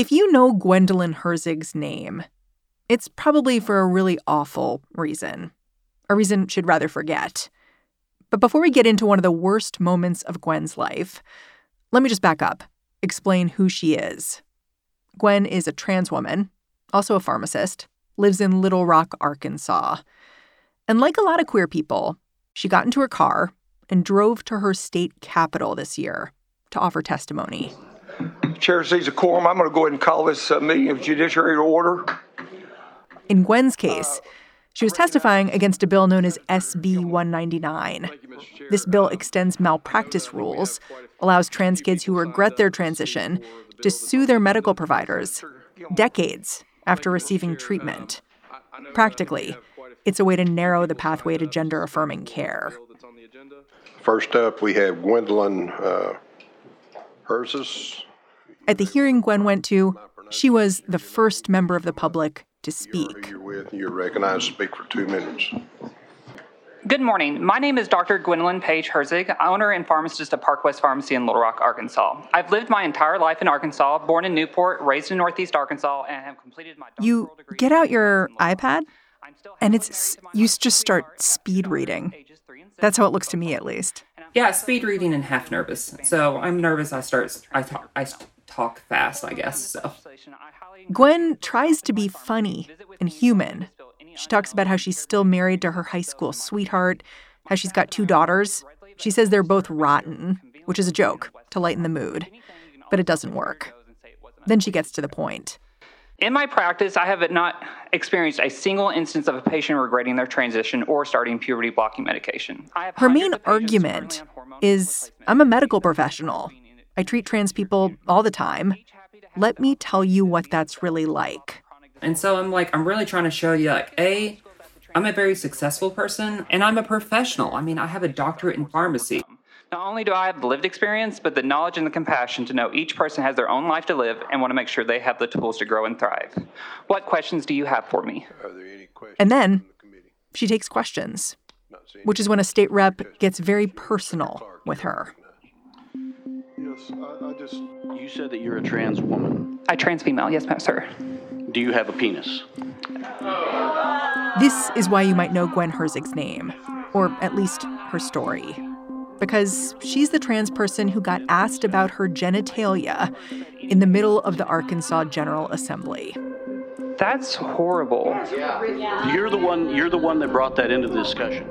If you know Gwendolyn Herzig's name, it's probably for a really awful reason, a reason she'd rather forget. But before we get into one of the worst moments of Gwen's life, let me just back up, explain who she is. Gwen is a trans woman, also a pharmacist, lives in Little Rock, Arkansas. And like a lot of queer people, she got into her car and drove to her state capital this year to offer testimony. Chair sees a quorum. I'm going to go ahead and call this uh, meeting of judiciary to order. In Gwen's case, she was testifying against a bill known as SB 199. This bill extends malpractice rules, allows trans kids who regret their transition to sue their medical providers decades after receiving treatment. Practically, it's a way to narrow the pathway to gender affirming care. First up, we have Gwendolyn uh, Herzig. At the hearing Gwen went to, she was the first member of the public to speak. You're with. You're recognized to speak for two minutes. Good morning. My name is Dr. Gwendolyn Page Herzig, owner and pharmacist of Park West Pharmacy in Little Rock, Arkansas. I've lived my entire life in Arkansas, born in Newport, raised in Northeast Arkansas, and have completed my You doctoral degree get out your iPad, and it's married to my you just start speed reading. ages three and That's how it looks to me, at least. Yeah, speed reading and half nervous. So I'm nervous. I start. I talk. I talk fast. I guess. So Gwen tries to be funny and human. She talks about how she's still married to her high school sweetheart, how she's got two daughters. She says they're both rotten, which is a joke to lighten the mood, but it doesn't work. Then she gets to the point. In my practice, I have not experienced a single instance of a patient regretting their transition or starting puberty blocking medication. I have Her main argument currently on hormonal is I'm a medical professional. I treat trans people all the time. Let me tell you what that's really like. And so I'm like, I'm really trying to show you, like, a, I'm a very successful person, and I'm a professional. I mean, I have a doctorate in pharmacy. Not only do I have the lived experience, but the knowledge and the compassion to know each person has their own life to live and want to make sure they have the tools to grow and thrive. What questions do you have for me? Are there any questions? And then the she takes questions, which is when a state rep gets very personal with her. Yes, I, I just. You said that you're a trans woman. I trans female, yes, ma'am, sir. Do you have a penis? This is why you might know Gwen Herzig's name, or at least her story. Because she's the trans person who got asked about her genitalia in the middle of the Arkansas General Assembly. That's horrible. You're the one. You're the one that brought that into the discussion.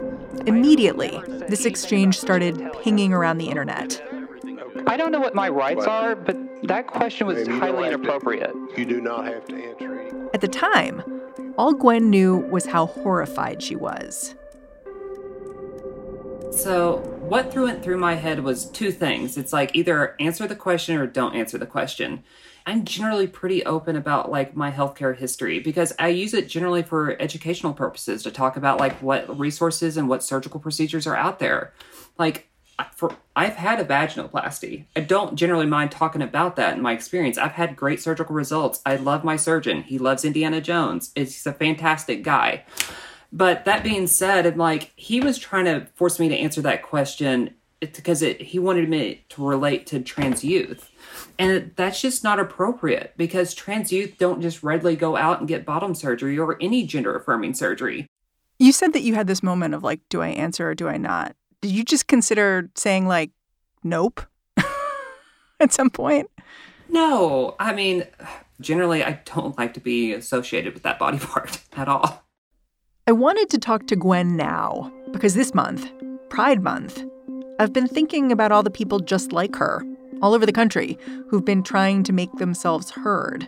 Immediately, this exchange started pinging around the internet. I don't know what my rights are, but that question was Ma'am, highly don't to- inappropriate. You do not have to answer any. At the time, all Gwen knew was how horrified she was. So what threw it through my head was two things. It's like either answer the question or don't answer the question. I'm generally pretty open about like my healthcare history because I use it generally for educational purposes to talk about like what resources and what surgical procedures are out there. Like I- for I've had a vaginoplasty. I don't generally mind talking about that in my experience. I've had great surgical results. I love my surgeon. He loves Indiana Jones. He's a fantastic guy. But that being said, I'm like he was trying to force me to answer that question because it, he wanted me to relate to trans youth, and that's just not appropriate because trans youth don't just readily go out and get bottom surgery or any gender affirming surgery. You said that you had this moment of like, do I answer or do I not? Did you just consider saying like, nope at some point? No, I mean, generally, I don't like to be associated with that body part at all. I wanted to talk to Gwen now because this month, Pride Month, I've been thinking about all the people just like her all over the country who've been trying to make themselves heard.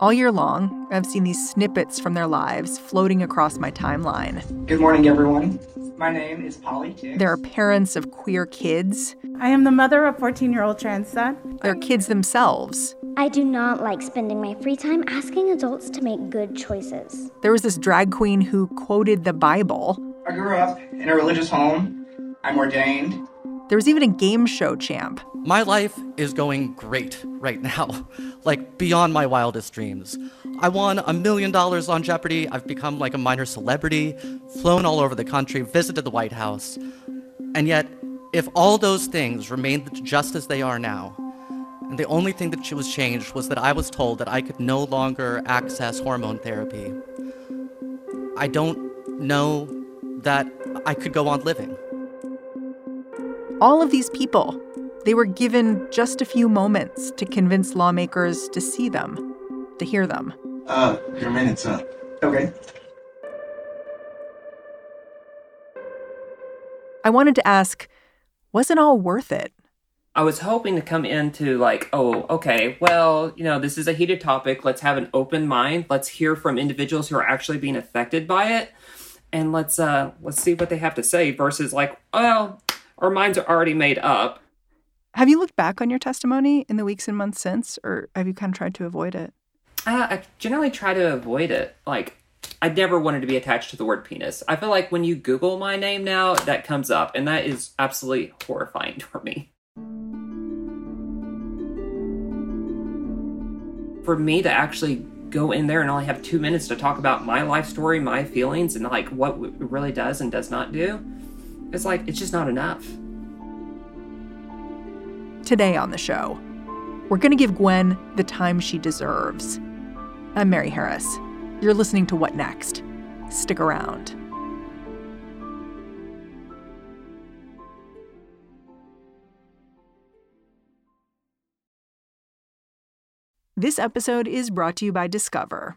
All year long, I've seen these snippets from their lives floating across my timeline. Good morning, everyone. My name is Polly Tix. There are parents of queer kids. I am the mother of 14 year old trans son. There are kids themselves. I do not like spending my free time asking adults to make good choices. There was this drag queen who quoted the Bible. I grew up in a religious home. I'm ordained. There was even a game show champ. My life is going great right now, like beyond my wildest dreams. I won a million dollars on Jeopardy. I've become like a minor celebrity, flown all over the country, visited the White House. And yet, if all those things remained just as they are now, and the only thing that was changed was that I was told that I could no longer access hormone therapy, I don't know that I could go on living. All of these people, they were given just a few moments to convince lawmakers to see them, to hear them. Uh, your minute's up. Okay. I wanted to ask was it all worth it? I was hoping to come into like, oh, okay, well, you know, this is a heated topic. Let's have an open mind. Let's hear from individuals who are actually being affected by it. And let's uh let's see what they have to say versus like, well, our minds are already made up. Have you looked back on your testimony in the weeks and months since, or have you kind of tried to avoid it? Uh, I generally try to avoid it. Like, I never wanted to be attached to the word penis. I feel like when you Google my name now, that comes up, and that is absolutely horrifying for me. For me to actually go in there and only have two minutes to talk about my life story, my feelings, and like what it really does and does not do, it's like, it's just not enough. Today on the show, we're going to give Gwen the time she deserves. I'm Mary Harris. You're listening to What Next? Stick around. This episode is brought to you by Discover.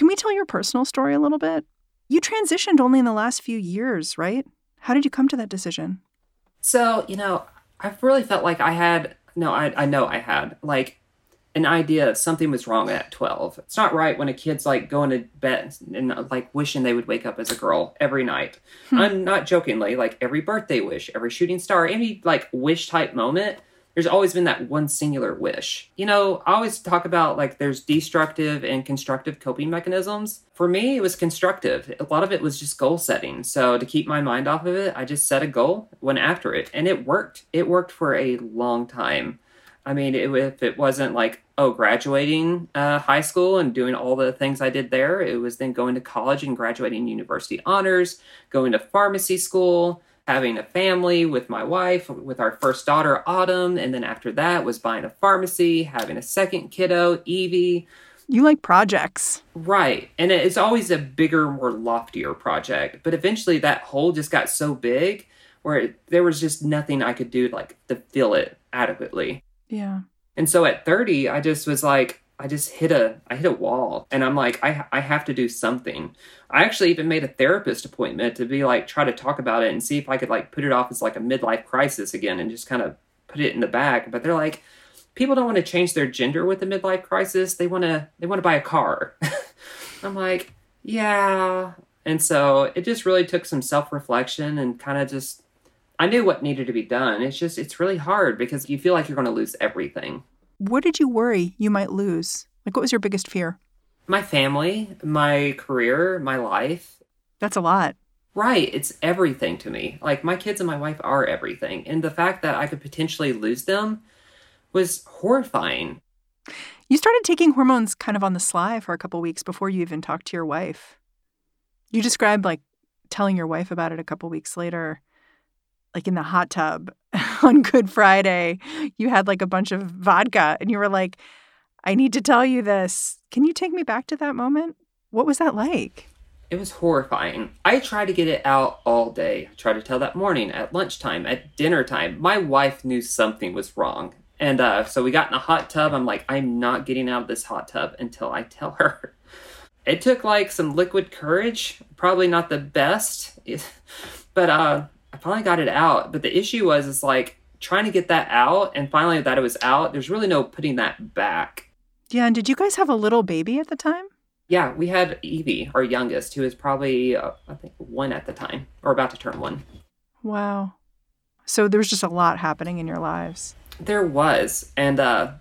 Can we tell your personal story a little bit? You transitioned only in the last few years, right? How did you come to that decision? So, you know, I've really felt like I had, no, I, I know I had, like, an idea that something was wrong at 12. It's not right when a kid's like going to bed and like wishing they would wake up as a girl every night. Hmm. I'm not jokingly, like every birthday wish, every shooting star, any like wish type moment, there's always been that one singular wish. You know, I always talk about like there's destructive and constructive coping mechanisms. For me, it was constructive. A lot of it was just goal setting. So to keep my mind off of it, I just set a goal, went after it, and it worked. It worked for a long time. I mean, it, if it wasn't like, oh, graduating uh, high school and doing all the things I did there, it was then going to college and graduating university honors, going to pharmacy school, having a family with my wife, with our first daughter, Autumn. And then after that was buying a pharmacy, having a second kiddo, Evie. You like projects. Right. And it's always a bigger, more loftier project. But eventually that hole just got so big where it, there was just nothing I could do like to fill it adequately. Yeah. And so at 30, I just was like, I just hit a I hit a wall and I'm like I I have to do something. I actually even made a therapist appointment to be like try to talk about it and see if I could like put it off as like a midlife crisis again and just kind of put it in the back. But they're like people don't want to change their gender with a midlife crisis. They want to they want to buy a car. I'm like, yeah. And so it just really took some self-reflection and kind of just I knew what needed to be done. It's just, it's really hard because you feel like you're going to lose everything. What did you worry you might lose? Like, what was your biggest fear? My family, my career, my life. That's a lot. Right. It's everything to me. Like, my kids and my wife are everything. And the fact that I could potentially lose them was horrifying. You started taking hormones kind of on the sly for a couple weeks before you even talked to your wife. You described like telling your wife about it a couple weeks later, like in the hot tub on Good Friday. You had like a bunch of vodka and you were like, I need to tell you this. Can you take me back to that moment? What was that like? It was horrifying. I tried to get it out all day. Tried to tell that morning, at lunchtime, at dinner time. My wife knew something was wrong. And uh, so we got in a hot tub. I'm like, I'm not getting out of this hot tub until I tell her. It took like some liquid courage, probably not the best, but uh, finally got it out. But the issue was, it's like trying to get that out, and finally that it was out. There's really no putting that back. Yeah, and did you guys have a little baby at the time? Yeah, we had Evie, our youngest, who was probably uh, I think one at the time, or about to turn one. Wow. So there was just a lot happening in your lives. There was, and uh,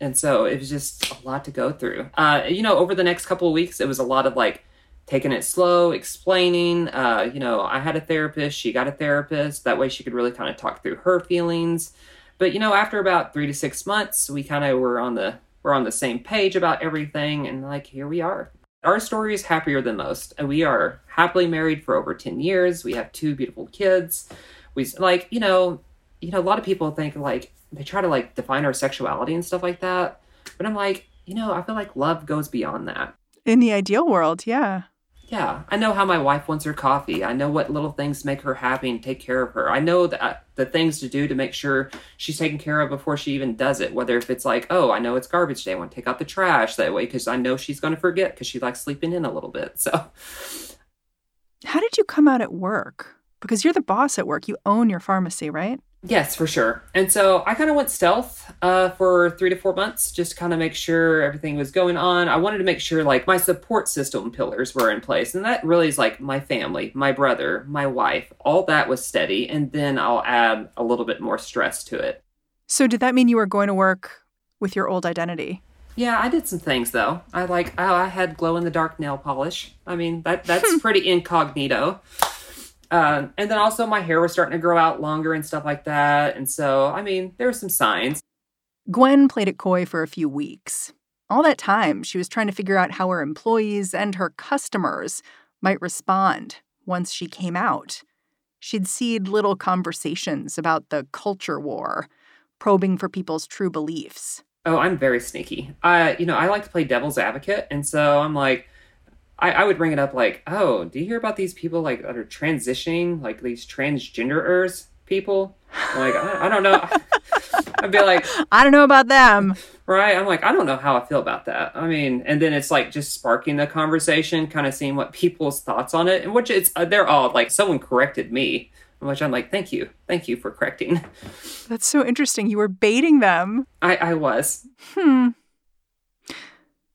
and so it was just a lot to go through. Uh, you know, over the next couple of weeks, it was a lot of like taking it slow, explaining. Uh, you know, I had a therapist, she got a therapist. That way, she could really kind of talk through her feelings. But you know, after about three to six months, we kind of were on the we're on the same page about everything, and like here we are. Our story is happier than most. We are happily married for over ten years. We have two beautiful kids. We like you know, you know, a lot of people think like they try to like define our sexuality and stuff like that. But I'm like, you know, I feel like love goes beyond that. In the ideal world, yeah. Yeah, I know how my wife wants her coffee. I know what little things make her happy and take care of her. I know that uh, the things to do to make sure she's taken care of before she even does it. Whether if it's like, oh, I know it's garbage day, I want to take out the trash that way because I know she's going to forget because she likes sleeping in a little bit. So, how did you come out at work? Because you're the boss at work. You own your pharmacy, right? Yes, for sure. And so I kind of went stealth uh, for three to four months, just to kind of make sure everything was going on. I wanted to make sure like my support system pillars were in place, and that really is like my family, my brother, my wife. All that was steady, and then I'll add a little bit more stress to it. So did that mean you were going to work with your old identity? Yeah, I did some things though. I like oh, I had glow in the dark nail polish. I mean that that's pretty incognito. Uh, and then also my hair was starting to grow out longer and stuff like that. And so, I mean, there were some signs. Gwen played it coy for a few weeks. All that time, she was trying to figure out how her employees and her customers might respond once she came out. She'd seed little conversations about the culture war, probing for people's true beliefs. Oh, I'm very sneaky. I, you know, I like to play devil's advocate, and so I'm like, I, I would bring it up like, oh, do you hear about these people like that are transitioning, like these transgenderers people? Like, I, I don't know. I'd be like, I don't know about them. Right. I'm like, I don't know how I feel about that. I mean, and then it's like just sparking the conversation, kind of seeing what people's thoughts on it, and which it's, uh, they're all like, someone corrected me, which I'm like, thank you. Thank you for correcting. That's so interesting. You were baiting them. I, I was. Hmm.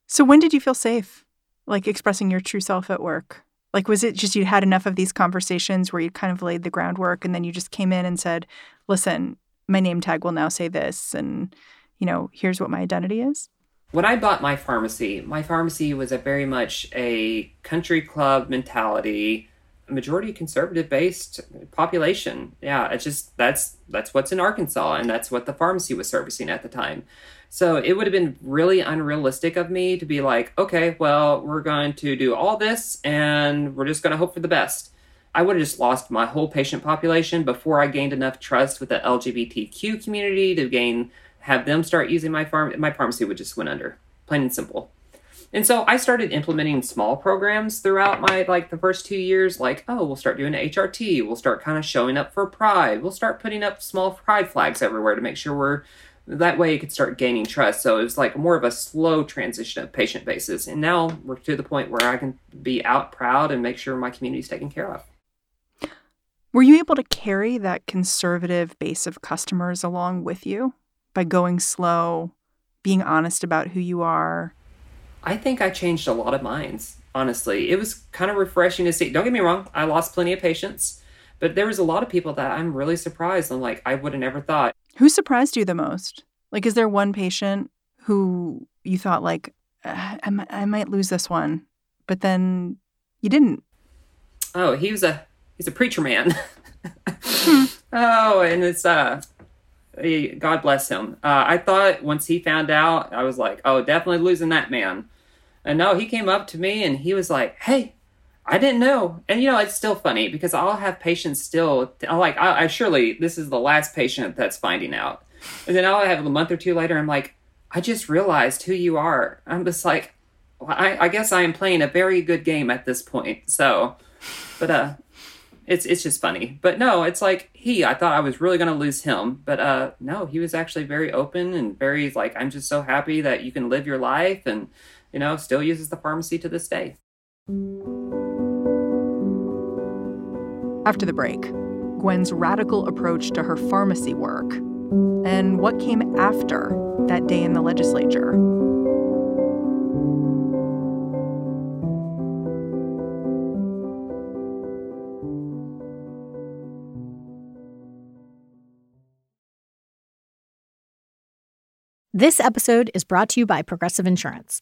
So when did you feel safe? Like expressing your true self at work? Like, was it just you had enough of these conversations where you kind of laid the groundwork and then you just came in and said, listen, my name tag will now say this, and, you know, here's what my identity is? When I bought my pharmacy, my pharmacy was a very much a country club mentality, majority conservative based population. Yeah, it's just that's that's what's in Arkansas and that's what the pharmacy was servicing at the time. So it would have been really unrealistic of me to be like, okay, well, we're going to do all this and we're just going to hope for the best. I would have just lost my whole patient population before I gained enough trust with the LGBTQ community to gain have them start using my farm. My pharmacy would just went under, plain and simple. And so I started implementing small programs throughout my like the first two years, like, oh, we'll start doing HRT, we'll start kind of showing up for pride, we'll start putting up small pride flags everywhere to make sure we're that way you could start gaining trust. So it was like more of a slow transition of patient basis. And now we're to the point where I can be out proud and make sure my community is taken care of. Were you able to carry that conservative base of customers along with you by going slow, being honest about who you are? I think I changed a lot of minds, honestly. It was kind of refreshing to see. Don't get me wrong, I lost plenty of patients, but there was a lot of people that I'm really surprised and like I would have never thought who surprised you the most? Like, is there one patient who you thought, like, uh, I, I might lose this one. But then you didn't. Oh, he was a he's a preacher man. oh, and it's uh he, God bless him. Uh, I thought once he found out, I was like, oh, definitely losing that man. And no, he came up to me and he was like, hey, I didn't know. And you know, it's still funny because I'll have patients still, I'm like, I, I surely this is the last patient that's finding out. And then I'll have a month or two later, I'm like, I just realized who you are. I'm just like, well, I, I guess I am playing a very good game at this point. So, but uh, it's it's just funny. But no, it's like he. I thought I was really gonna lose him, but uh, no, he was actually very open and very like, I'm just so happy that you can live your life, and you know, still uses the pharmacy to this day. After the break, Gwen's radical approach to her pharmacy work and what came after that day in the legislature. This episode is brought to you by Progressive Insurance.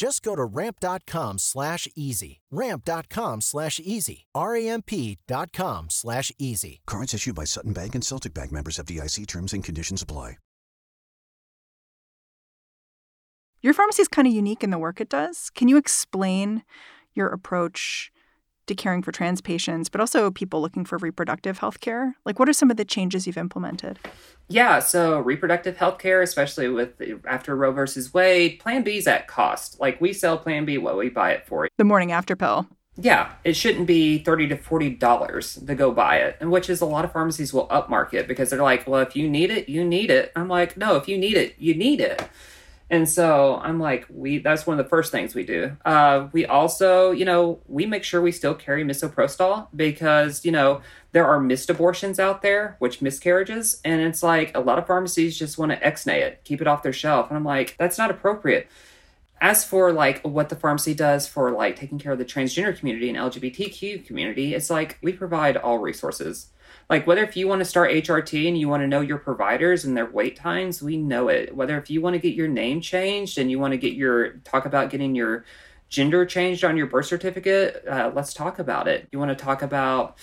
Just go to ramp.com slash easy. Ramp.com slash easy. R-A-M-P.com slash easy. Cards issued by Sutton Bank and Celtic Bank members FDIC terms and conditions apply. Your pharmacy is kind of unique in the work it does. Can you explain your approach to caring for trans patients, but also people looking for reproductive health care? Like, what are some of the changes you've implemented? Yeah, so reproductive health care, especially with after Roe versus Wade, Plan B is at cost. Like, we sell Plan B what we buy it for. The morning after pill. Yeah, it shouldn't be thirty to forty dollars to go buy it, and which is a lot of pharmacies will upmarket because they're like, well, if you need it, you need it. I'm like, no, if you need it, you need it. And so I'm like, we that's one of the first things we do. Uh, we also, you know, we make sure we still carry misoprostol because, you know, there are missed abortions out there, which miscarriages. And it's like a lot of pharmacies just want to exnay it, keep it off their shelf. And I'm like, that's not appropriate. As for like what the pharmacy does for like taking care of the transgender community and LGBTQ community, it's like we provide all resources like whether if you want to start HRT and you want to know your providers and their wait times, we know it. Whether if you want to get your name changed and you want to get your talk about getting your gender changed on your birth certificate, uh, let's talk about it. You want to talk about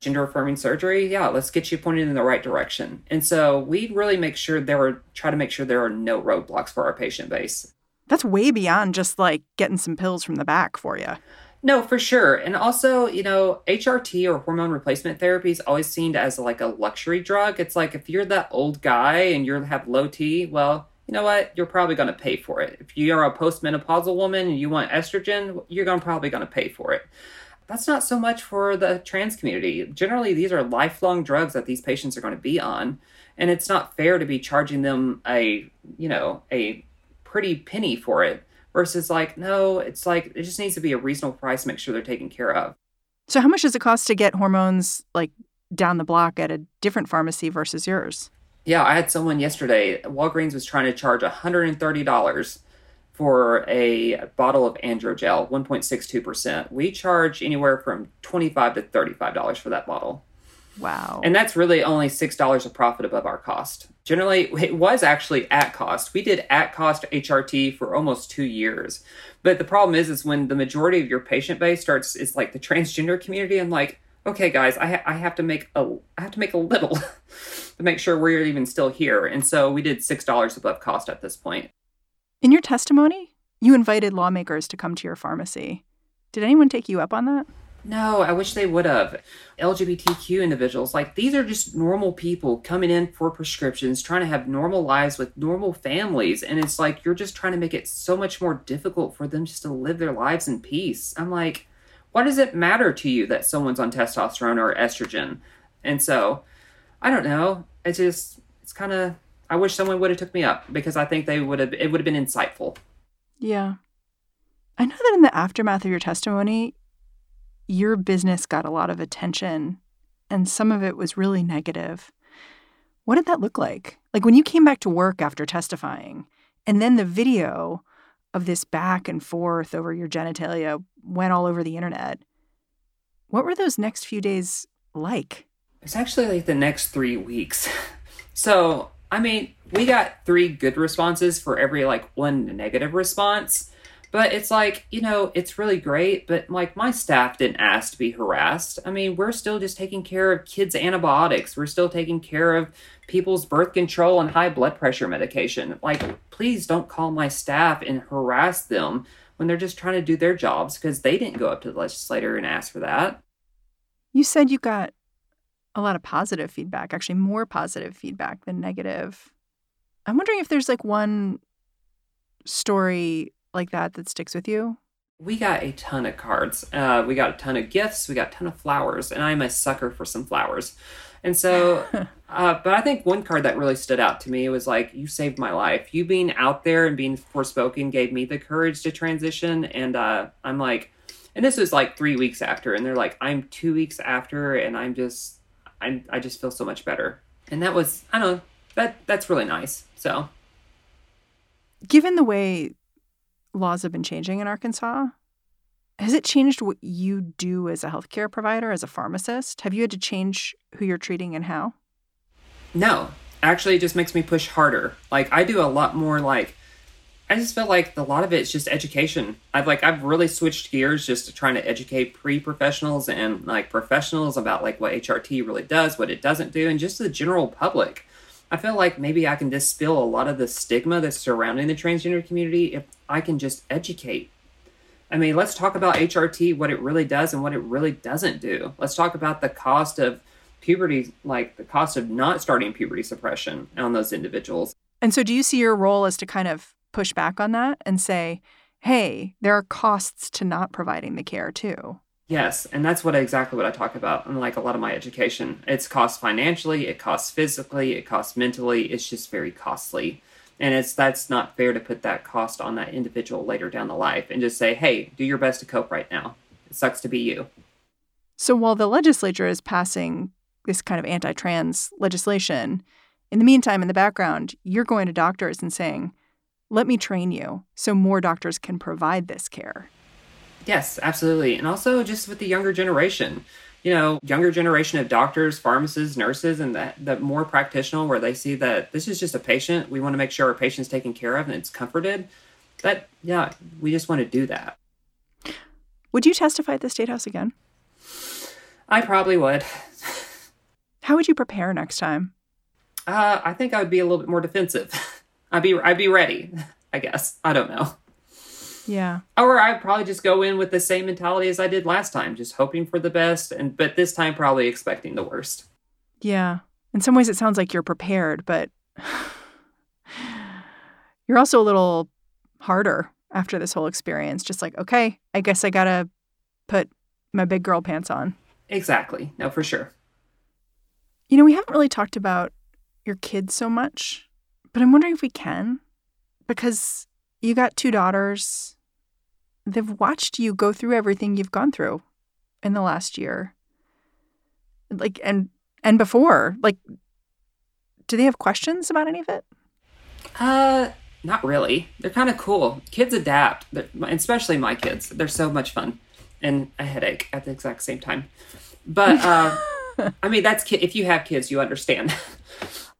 gender affirming surgery? Yeah, let's get you pointed in the right direction. And so we really make sure there are try to make sure there are no roadblocks for our patient base. That's way beyond just like getting some pills from the back for you. No, for sure. And also, you know, HRT or hormone replacement therapy is always seen as like a luxury drug. It's like if you're that old guy and you have low T, well, you know what? You're probably going to pay for it. If you're a postmenopausal woman and you want estrogen, you're going probably going to pay for it. That's not so much for the trans community. Generally, these are lifelong drugs that these patients are going to be on, and it's not fair to be charging them a, you know, a pretty penny for it versus like no it's like it just needs to be a reasonable price to make sure they're taken care of. So how much does it cost to get hormones like down the block at a different pharmacy versus yours? Yeah i had someone yesterday walgreens was trying to charge $130 for a bottle of androgel 1.62% we charge anywhere from 25 to $35 for that bottle Wow. And that's really only $6 of profit above our cost. Generally, it was actually at cost. We did at cost HRT for almost two years. But the problem is, is when the majority of your patient base starts, it's like the transgender community. I'm like, okay, guys, I, ha- I have to make a, I have to make a little to make sure we're even still here. And so we did $6 above cost at this point. In your testimony, you invited lawmakers to come to your pharmacy. Did anyone take you up on that? No, I wish they would have. LGBTQ individuals, like these are just normal people coming in for prescriptions, trying to have normal lives with normal families. And it's like you're just trying to make it so much more difficult for them just to live their lives in peace. I'm like, what does it matter to you that someone's on testosterone or estrogen? And so, I don't know. It's just, it's kind of, I wish someone would have took me up because I think they would have, it would have been insightful. Yeah. I know that in the aftermath of your testimony, your business got a lot of attention and some of it was really negative. What did that look like? Like when you came back to work after testifying and then the video of this back and forth over your genitalia went all over the internet. What were those next few days like? It's actually like the next three weeks. so, I mean, we got three good responses for every like one negative response. But it's like, you know, it's really great, but like my staff didn't ask to be harassed. I mean, we're still just taking care of kids' antibiotics. We're still taking care of people's birth control and high blood pressure medication. Like, please don't call my staff and harass them when they're just trying to do their jobs because they didn't go up to the legislator and ask for that. You said you got a lot of positive feedback, actually, more positive feedback than negative. I'm wondering if there's like one story like that that sticks with you? We got a ton of cards. Uh, we got a ton of gifts. We got a ton of flowers, and I'm a sucker for some flowers. And so, uh, but I think one card that really stood out to me was like, "You saved my life. You being out there and being forspoken gave me the courage to transition." And uh, I'm like, and this was like three weeks after, and they're like, "I'm two weeks after, and I'm just, I'm, I just feel so much better." And that was, I don't know, that that's really nice. So, given the way laws have been changing in Arkansas. Has it changed what you do as a healthcare provider, as a pharmacist? Have you had to change who you're treating and how? No, actually, it just makes me push harder. Like, I do a lot more, like, I just feel like a lot of it's just education. I've like I've really switched gears just to trying to educate pre-professionals and like professionals about like what HRT really does, what it doesn't do, and just the general public. I feel like maybe I can dispel a lot of the stigma that's surrounding the transgender community if I can just educate. I mean, let's talk about HRT, what it really does and what it really doesn't do. Let's talk about the cost of puberty, like the cost of not starting puberty suppression on those individuals. And so, do you see your role as to kind of push back on that and say, hey, there are costs to not providing the care too? Yes, and that's what exactly what I talk about in like a lot of my education. It's cost financially, it costs physically, it costs mentally. It's just very costly. And it's that's not fair to put that cost on that individual later down the life and just say, "Hey, do your best to cope right now. It sucks to be you." So while the legislature is passing this kind of anti-trans legislation, in the meantime in the background, you're going to doctors and saying, "Let me train you so more doctors can provide this care." Yes, absolutely. And also just with the younger generation, you know, younger generation of doctors, pharmacists, nurses, and the, the more practitioner where they see that this is just a patient. We want to make sure our patient's taken care of and it's comforted. That, yeah, we just want to do that. Would you testify at the State House again? I probably would. How would you prepare next time? Uh, I think I would be a little bit more defensive. I'd be I'd be ready. I guess. I don't know. Yeah. Or I'd probably just go in with the same mentality as I did last time, just hoping for the best, and but this time probably expecting the worst. Yeah. In some ways, it sounds like you're prepared, but you're also a little harder after this whole experience. Just like, okay, I guess I gotta put my big girl pants on. Exactly. No, for sure. You know, we haven't really talked about your kids so much, but I'm wondering if we can because you got two daughters. They've watched you go through everything you've gone through in the last year. Like and and before. Like do they have questions about any of it? Uh not really. They're kind of cool. Kids adapt, They're, especially my kids. They're so much fun and a headache at the exact same time. But uh, I mean, that's ki- if you have kids, you understand.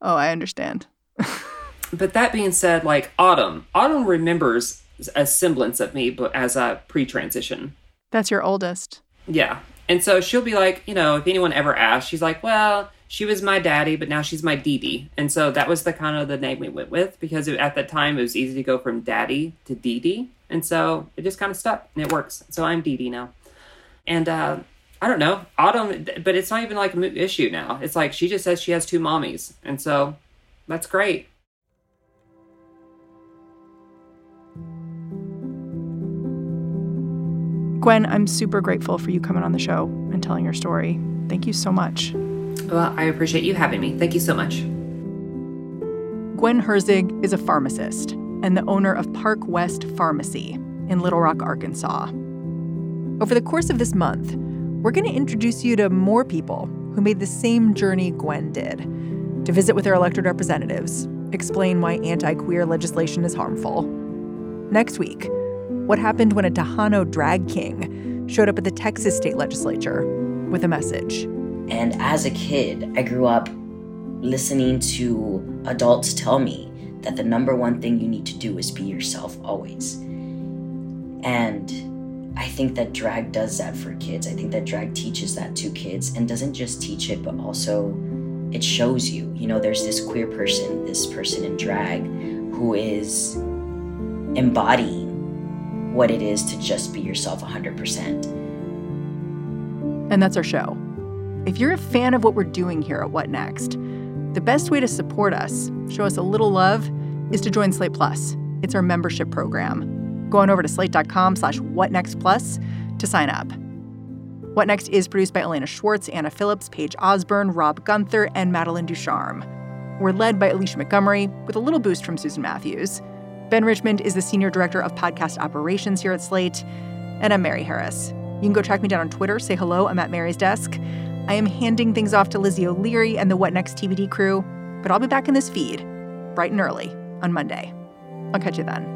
oh, I understand. but that being said, like Autumn, Autumn remembers a semblance of me, but as a pre-transition. That's your oldest. Yeah, and so she'll be like, you know, if anyone ever asks, she's like, well, she was my daddy, but now she's my dd And so that was the kind of the name we went with because it, at the time it was easy to go from daddy to dd And so it just kind of stuck and it works. So I'm dd now. And uh, I don't know, Autumn, but it's not even like an issue now. It's like she just says she has two mommies. And so that's great. Gwen, I'm super grateful for you coming on the show and telling your story. Thank you so much. Well, I appreciate you having me. Thank you so much. Gwen Herzig is a pharmacist and the owner of Park West Pharmacy in Little Rock, Arkansas. Over the course of this month, we're going to introduce you to more people who made the same journey Gwen did to visit with their elected representatives, explain why anti queer legislation is harmful. Next week, what happened when a Tejano drag king showed up at the Texas state legislature with a message. And as a kid, I grew up listening to adults tell me that the number one thing you need to do is be yourself always. And I think that drag does that for kids. I think that drag teaches that to kids and doesn't just teach it, but also it shows you. You know, there's this queer person, this person in drag who is embodying what it is to just be yourself 100%. And that's our show. If you're a fan of what we're doing here at What Next, the best way to support us, show us a little love, is to join Slate Plus. It's our membership program. Go on over to slate.com slash whatnextplus to sign up. What Next is produced by Elena Schwartz, Anna Phillips, Paige Osborne, Rob Gunther, and Madeline Ducharme. We're led by Alicia Montgomery with a little boost from Susan Matthews. Ben Richmond is the Senior Director of Podcast Operations here at Slate. And I'm Mary Harris. You can go track me down on Twitter, say hello, I'm at Mary's desk. I am handing things off to Lizzie O'Leary and the What Next TBD crew, but I'll be back in this feed bright and early on Monday. I'll catch you then.